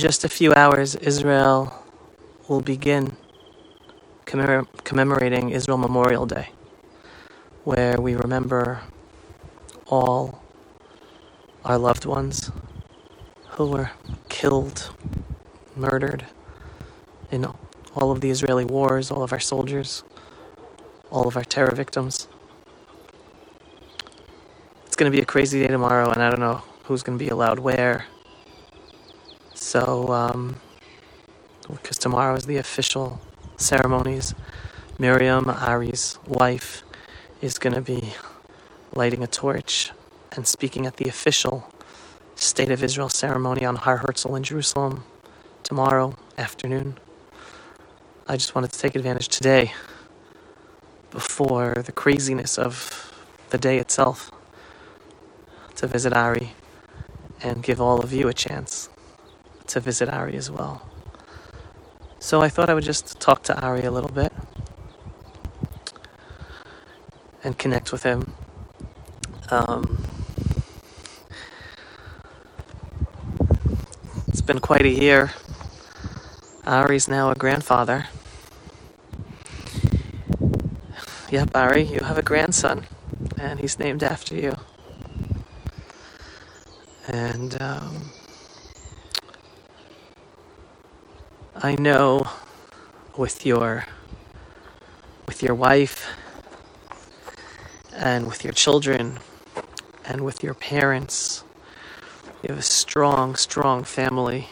just a few hours, Israel will begin commemor- commemorating Israel Memorial Day, where we remember all our loved ones who were killed, murdered in all of the Israeli wars, all of our soldiers, all of our terror victims. It's going to be a crazy day tomorrow, and I don't know who's going to be allowed where. So, um, because tomorrow is the official ceremonies, Miriam, Ari's wife, is going to be lighting a torch and speaking at the official State of Israel ceremony on Har Herzl in Jerusalem tomorrow afternoon. I just wanted to take advantage today before the craziness of the day itself to visit Ari and give all of you a chance to visit Ari as well. So I thought I would just talk to Ari a little bit and connect with him. Um, it's been quite a year. Ari's now a grandfather. Yep, Ari, you have a grandson, and he's named after you. And um, I know with your with your wife and with your children and with your parents, you have a strong, strong family.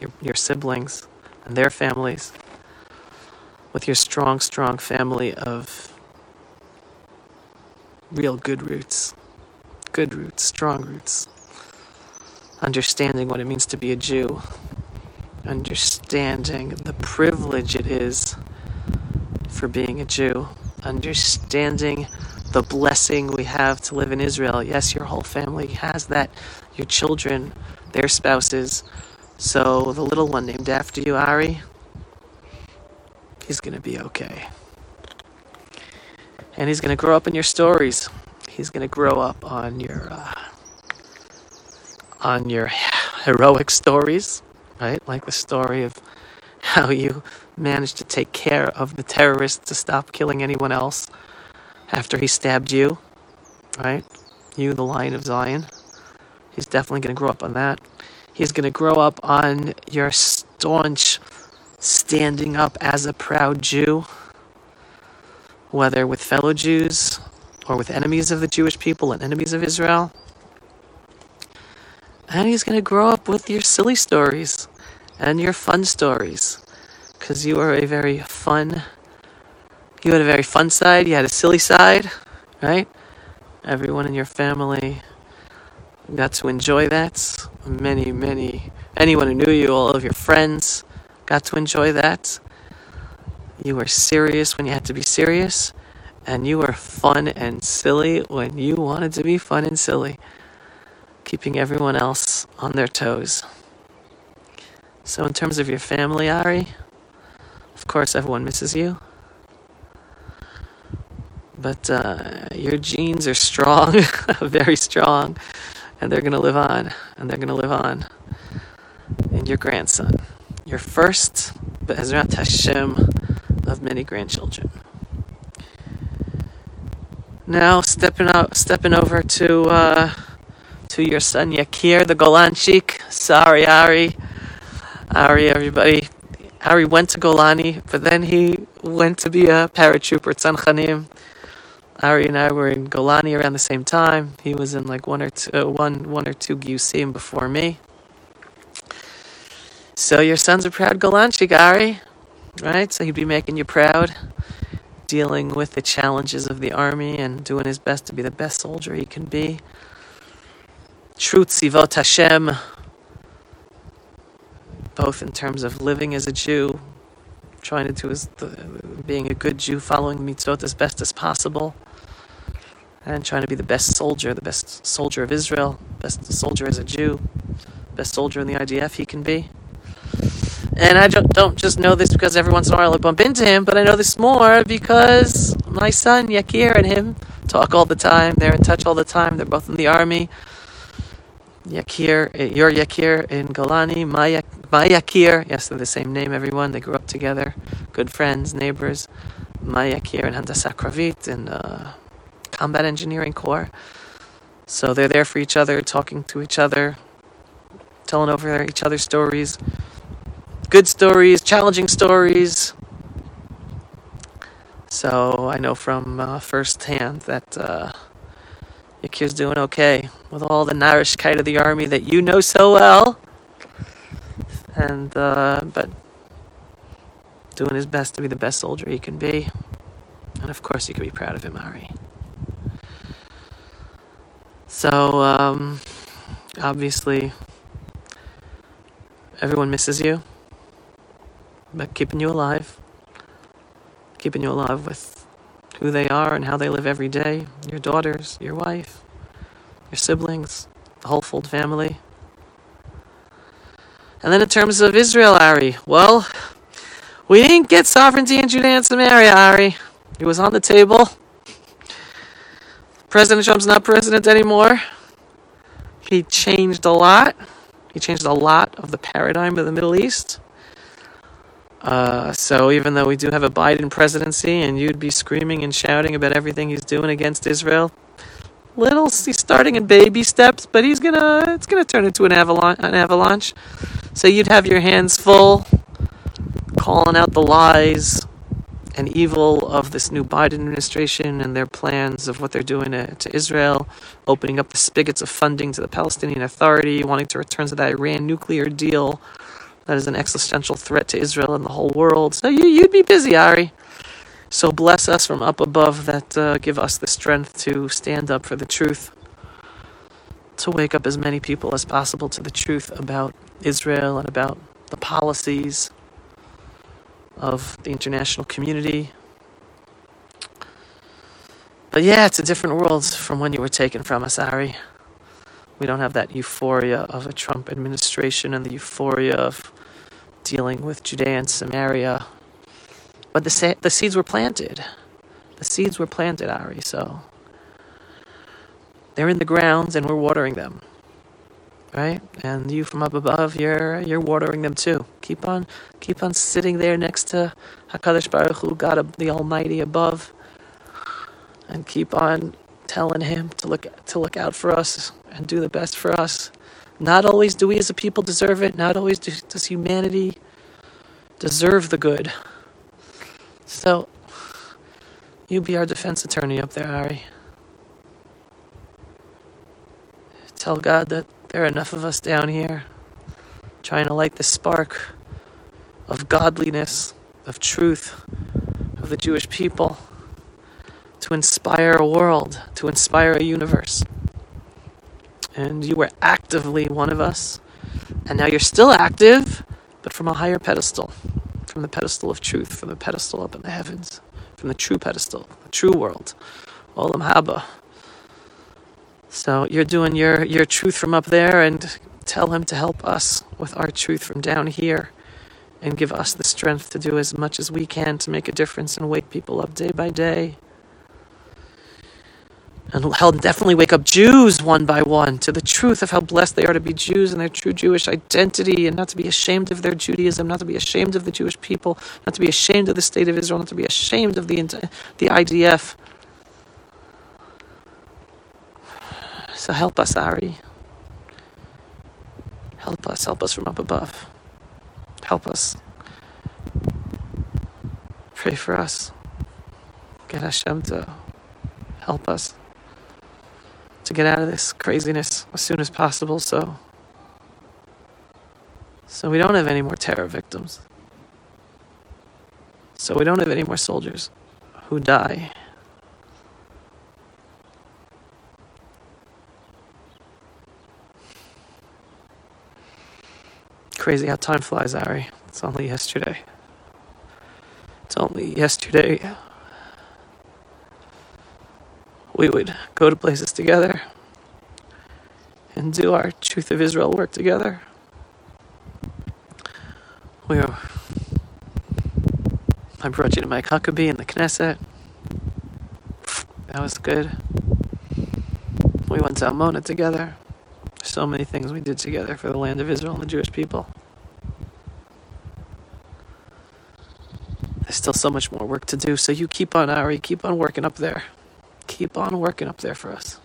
Your your siblings and their families. With your strong, strong family of real good roots. Good roots, strong roots. Understanding what it means to be a Jew. Understanding the privilege it is for being a Jew. Understanding the blessing we have to live in Israel. Yes, your whole family has that. Your children, their spouses. So the little one named after you, Ari, he's going to be okay and he's going to grow up in your stories. He's going to grow up on your uh, on your heroic stories, right? Like the story of how you managed to take care of the terrorist to stop killing anyone else after he stabbed you, right? You, the Lion of Zion. He's definitely going to grow up on that. He's going to grow up on your staunch standing up as a proud Jew whether with fellow Jews or with enemies of the Jewish people and enemies of Israel. And he's going to grow up with your silly stories and your fun stories. Because you are a very fun, you had a very fun side, you had a silly side, right? Everyone in your family got to enjoy that. Many, many, anyone who knew you, all of your friends got to enjoy that. You were serious when you had to be serious, and you were fun and silly when you wanted to be fun and silly, keeping everyone else on their toes. So, in terms of your family, Ari, of course, everyone misses you. But uh, your genes are strong, very strong, and they're going to live on, and they're going to live on in your grandson. Your first, Be'ezrat Hashem, of many grandchildren. Now stepping out, stepping over to uh, to your son Yakir, the Golanchik. Sorry, Ari. Ari, everybody. Ari went to Golani, but then he went to be a paratrooper at Tzanchanim. Ari and I were in Golani around the same time. He was in like one or two, uh, one, one or two Giusim before me. So your son's a proud Golanchik, Ari right? So he'd be making you proud, dealing with the challenges of the army and doing his best to be the best soldier he can be. Truth, Sivot Hashem, both in terms of living as a Jew, trying to do the, being a good Jew, following mitzvot as best as possible, and trying to be the best soldier, the best soldier of Israel, best soldier as a Jew, best soldier in the IDF he can be. And I don't just know this because every once in a while I bump into him, but I know this more because my son Yakir and him talk all the time. They're in touch all the time. They're both in the army. Yakir, your Yakir in Golani, my, Yakir, yes, they're the same name, everyone. They grew up together, good friends, neighbors. My Yakir and Handasa Kravit in uh, Combat Engineering Corps. So they're there for each other, talking to each other, telling over each other stories. Good stories, challenging stories. So I know from uh, first hand that uh, Yakir's doing okay with all the Narishkeit of the army that you know so well. And, uh, but doing his best to be the best soldier he can be. And of course, you can be proud of him, Ari. So, um, obviously, everyone misses you, but keeping you alive, keeping you alive with who they are and how they live every day, your daughters, your wife, your siblings, the whole Fuld family. And then in terms of Israel, Ari, well, we didn't get sovereignty in Judea and Samaria, Ari. It was on the table. President Trump's not president anymore. He changed a lot. He changed a lot of the paradigm of the Middle East. Uh, so even though we do have a Biden presidency and you'd be screaming and shouting about everything he's doing against Israel, little he's starting in baby steps, but he's gonna it's gonna turn into an avalanche. An avalanche. So you'd have your hands full, calling out the lies and evil of this new Biden administration and their plans of what they're doing to, to Israel, opening up the spigots of funding to the Palestinian Authority, wanting to return to that Iran nuclear deal that is an existential threat to Israel and the whole world. So you, you'd be busy, Ari. So bless us from up above that uh, give us the strength to stand up for the truth, to wake up as many people as possible to the truth about Israel and about the policies of the international community. But yeah, it's a different world from when you were taken from us, Ari. We don't have that euphoria of a Trump administration and the euphoria of dealing with Judea and Samaria. But the, sa- the seeds were planted. The seeds were planted, Ari, so they're in the grounds and we're watering them. Right? And you from up above, you're you're watering them too. Keep on keep on sitting there next to HaKadosh Baruch Hu, God the Almighty above, and keep on telling him to look to look out for us and do the best for us. Not always do we as a people deserve it. Not always does humanity deserve the good. So, you be our defense attorney up there, Ari. Tell God that there are enough of us down here trying to light the spark of godliness, of truth, of the Jewish people to inspire a world, to inspire a universe. And you were actively one of us. And now you're still active, but from a higher pedestal, from the pedestal of truth, from the pedestal up in the heavens, from the true pedestal, the true world, Olam Haba. So you're doing your, your truth from up there and tell him to help us with our truth from down here and give us the strength to do as much as we can to make a difference and wake people up day by day and he'll definitely wake up Jews one by one to the truth of how blessed they are to be Jews and their true Jewish identity, and not to be ashamed of their Judaism, not to be ashamed of the Jewish people, not to be ashamed of the state of Israel, not to be ashamed of the the IDF. So help us, Ari. Help us, help us from up above. Help us. Pray for us. Get Hashem to help us to get out of this craziness as soon as possible so so we don't have any more terror victims. So we don't have any more soldiers who die. Crazy how time flies, Ari. It's only yesterday. It's only yesterday we would go to places together and do our Truth of Israel work together. We were, I brought you to Mike Huckabee in the Knesset. That was good. We went to Amona together. so many things we did together for the land of Israel and the Jewish people. There's still so much more work to do. So you keep on, Ari, keep on working up there. Keep on working up there for us.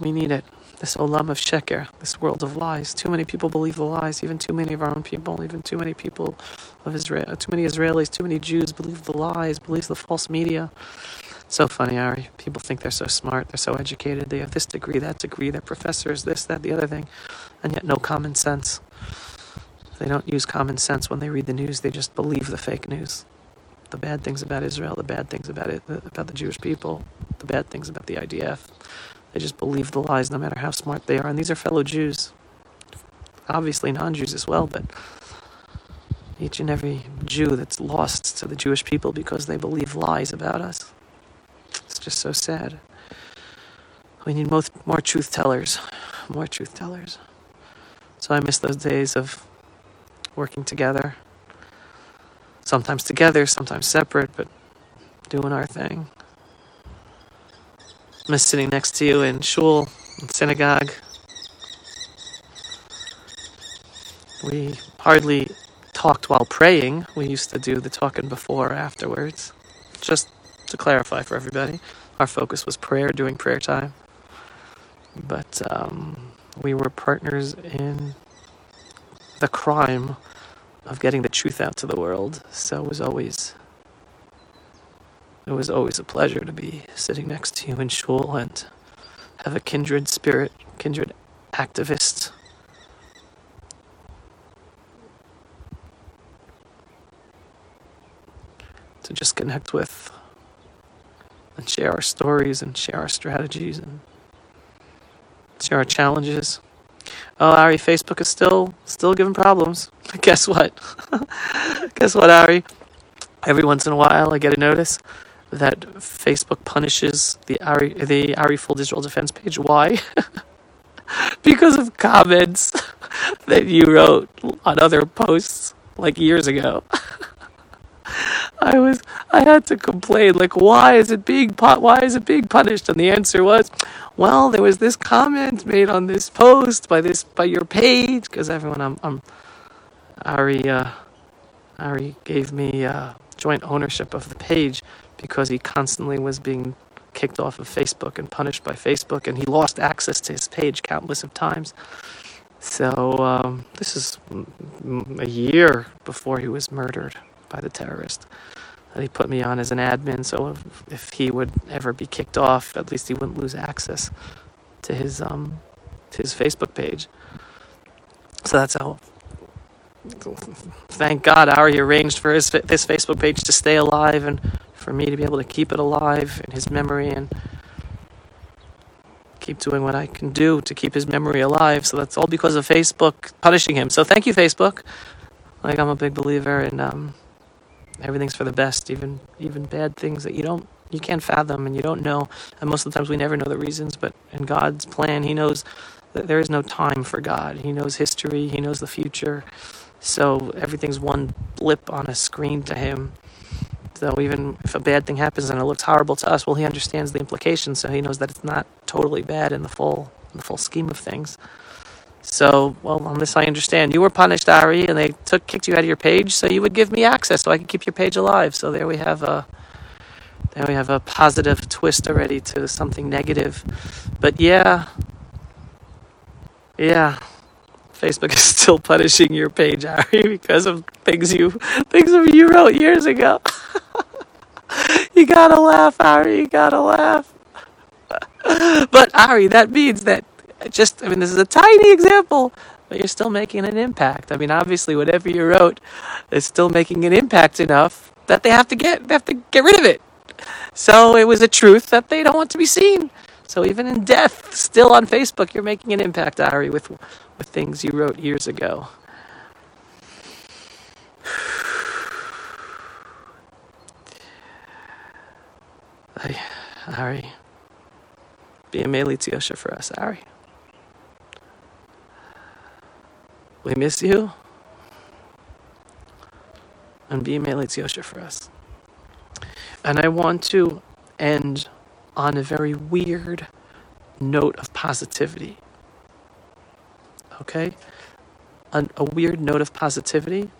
We need it. This olam of sheker, this world of lies. Too many people believe the lies. Even too many of our own people. Even too many people of Israel. Too many Israelis. Too many Jews believe the lies. Believe the false media. So funny, Ari. People think they're so smart. They're so educated. They have this degree, that degree. They're professors. This, that, the other thing, and yet no common sense. They don't use common sense when they read the news. They just believe the fake news. The bad things about Israel, the bad things about it, about the Jewish people, the bad things about the IDF. They just believe the lies no matter how smart they are. And these are fellow Jews. Obviously non Jews as well, but each and every Jew that's lost to the Jewish people because they believe lies about us. It's just so sad. We need more, more truth tellers. More truth tellers. So I miss those days of working together. Sometimes together, sometimes separate, but doing our thing. Miss sitting next to you in shul, in synagogue. We hardly talked while praying. We used to do the talking before or afterwards. Just to clarify for everybody, our focus was prayer during prayer time. But um, we were partners in the crime of getting the truth out to the world. So it was always it was always a pleasure to be sitting next to you in shul and have a kindred spirit, kindred activist. To just connect with and share our stories and share our strategies and share our challenges. Oh, Ari, Facebook is still still giving problems. Guess what? Guess what, Ari? Every once in a while, I get a notice that Facebook punishes the Ari the Ari Fuld Digital Defense page. Why? because of comments that you wrote on other posts like years ago. I was I had to complain like why is it being why is it being punished and the answer was well there was this comment made on this post by this by your page because everyone I'm, I'm Ari uh, Ari gave me uh, joint ownership of the page because he constantly was being kicked off of Facebook and punished by Facebook and he lost access to his page countless of times so um, this is a year before he was murdered by the terrorist that he put me on as an admin. So if, if he would ever be kicked off, at least he wouldn't lose access to his um to his Facebook page. So that's how. Thank God, Ari arranged for his this Facebook page to stay alive and for me to be able to keep it alive in his memory and keep doing what I can do to keep his memory alive. So that's all because of Facebook punishing him. So thank you, Facebook. Like I'm a big believer in um, everything's for the best, even even bad things that you don't you can't fathom and you don't know. And most of the times we never know the reasons, but in God's plan, He knows that there is no time for God. He knows history. He knows the future. So everything's one blip on a screen to Him. So even if a bad thing happens and it looks horrible to us, well, He understands the implications, so He knows that it's not totally bad in the full in the full scheme of things. So, well, on this I understand. You were punished, Ari, and they took kicked you out of your page, so you would give me access so I could keep your page alive. So there we have a there we have a positive twist already to something negative. But yeah, yeah, Facebook is still punishing your page, Ari, because of things you things you wrote years ago. you gotta laugh, Ari. You gotta laugh. but Ari, that means that just, I mean, this is a tiny example, but you're still making an impact. I mean, obviously, whatever you wrote is still making an impact enough that they have to get, they have to get rid of it. So it was a truth that they don't want to be seen. So even in death, still on Facebook, you're making an impact, Ari, with with things you wrote years ago. I, Ari, be a Melitz Yosha for us, Ari. We miss you. And be a Melitz Yosha for us. And I want to end on a very weird note of positivity. Okay? A, a weird note of positivity.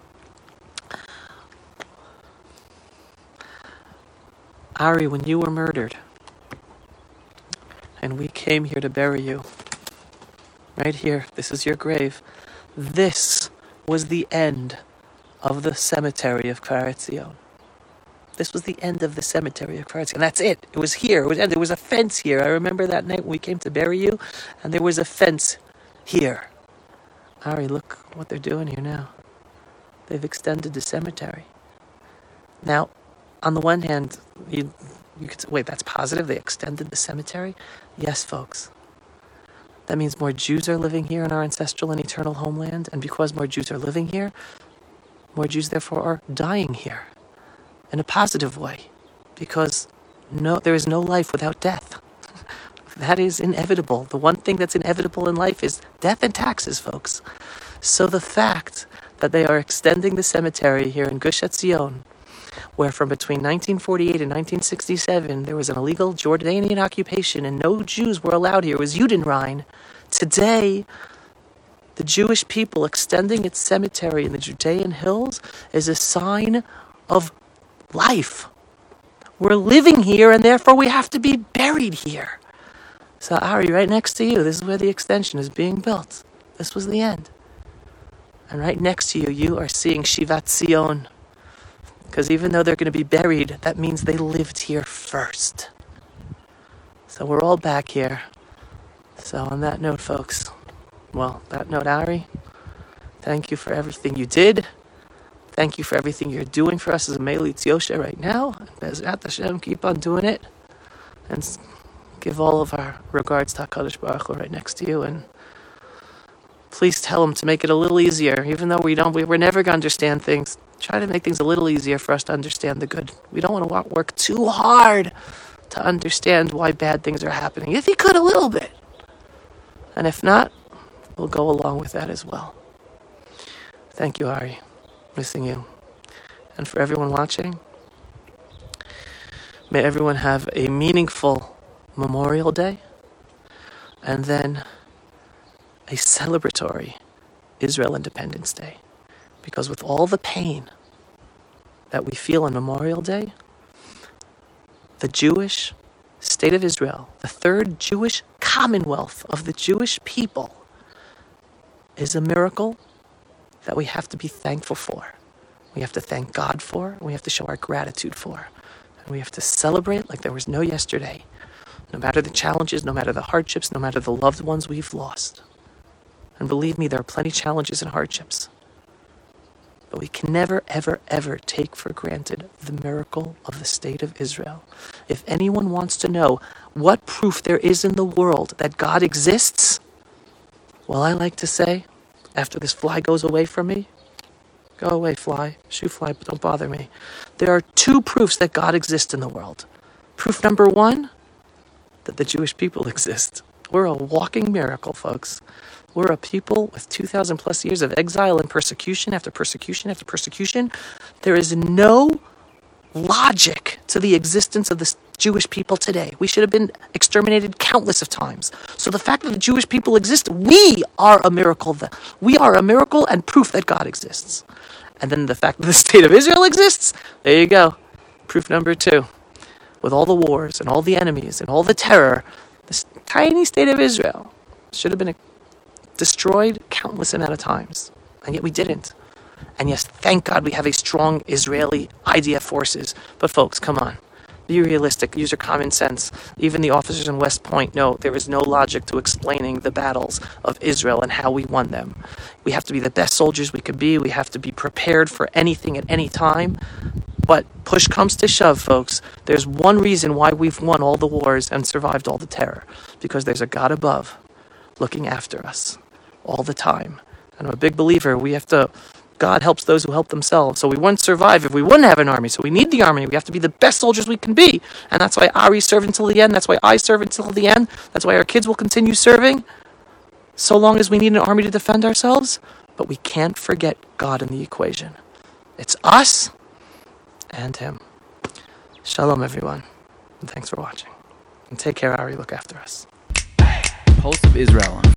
Ari, when you were murdered, and we came here to bury you, right here, this is your grave, this was the end of the cemetery of Kfar Etzion. This was the end of the cemetery of Kfar Etzion. And that's it. It was here. It was, there was a fence here. I remember that night when we came to bury you, and there was a fence here. Ari, look what they're doing here now. They've extended the cemetery. Now, on the one hand, you you could say, wait, that's positive. They extended the cemetery. Yes, folks. That means more Jews are living here in our ancestral and eternal homeland, and because more Jews are living here, more Jews therefore are dying here, in a positive way, because no, there is no life without death. That is inevitable. The one thing that's inevitable in life is death and taxes, folks. So the fact that they are extending the cemetery here in Gush Etzion where from between 1948 and 1967 there was an illegal Jordanian occupation and no Jews were allowed here. Was Judenrein. Today, the Jewish people extending its cemetery in the Judean hills is a sign of life. We're living here and therefore we have to be buried here. So, Ari, right next to you, this is where the extension is being built. This was the end. And right next to you, you are seeing Shivat Zion. Because even though they're going to be buried, that means they lived here first. So we're all back here. So, on that note, folks, well, that note, Ari, thank you for everything you did. Thank you for everything you're doing for us as a Melitz Yosha right now. Bezrat Hashem, keep on doing it. And give all of our regards to HaKadosh Baruch Hu right next to you. And please tell him to make it a little easier, even though we don't, we, we're never going to understand things try to make things a little easier for us to understand the good. We don't want to work too hard to understand why bad things are happening. If you could, a little bit. And if not, we'll go along with that as well. Thank you, Ari. Missing you. And for everyone watching, may everyone have a meaningful Memorial Day and then a celebratory Israel Independence Day. Because with all the pain that we feel on Memorial Day, the Jewish state of Israel, the third Jewish commonwealth of the Jewish people, is a miracle that we have to be thankful for. We have to thank God for, we have to show our gratitude for. And we have to celebrate like there was no yesterday, no matter the challenges, no matter the hardships, no matter the loved ones we've lost. And believe me, there are plenty challenges and hardships. But we can never, ever, ever take for granted the miracle of the state of Israel. If anyone wants to know what proof there is in the world that God exists, well, I like to say, after this fly goes away from me, go away, fly, shoo fly, but don't bother me. There are two proofs that God exists in the world. Proof number one, that the Jewish people exist. We're a walking miracle, folks. We're a people with 2,000 plus years of exile and persecution after persecution after persecution. There is no logic to the existence of the Jewish people today. We should have been exterminated countless of times. So the fact that the Jewish people exist, we are a miracle. We are a miracle and proof that God exists. And then the fact that the state of Israel exists, there you go. Proof number two. With all the wars and all the enemies and all the terror, this tiny state of Israel should have been destroyed countless amount of times, and yet we didn't. And yes, thank God we have a strong Israeli IDF forces. But folks, come on. Be realistic, use your common sense. Even the officers in West Point know there is no logic to explaining the battles of Israel and how we won them. We have to be the best soldiers we could be. We have to be prepared for anything at any time. But push comes to shove, folks. There's one reason why we've won all the wars and survived all the terror because there's a God above looking after us all the time. And I'm a big believer we have to, God helps those who help themselves. So we wouldn't survive if we wouldn't have an army. So we need the army. We have to be the best soldiers we can be. And that's why Ari served until the end. That's why I serve until the end. That's why our kids will continue serving so long as we need an army to defend ourselves. But we can't forget God in the equation. It's us and Him. Shalom, everyone. And thanks for watching. And take care, Ari. Look after us. Pulse of Israel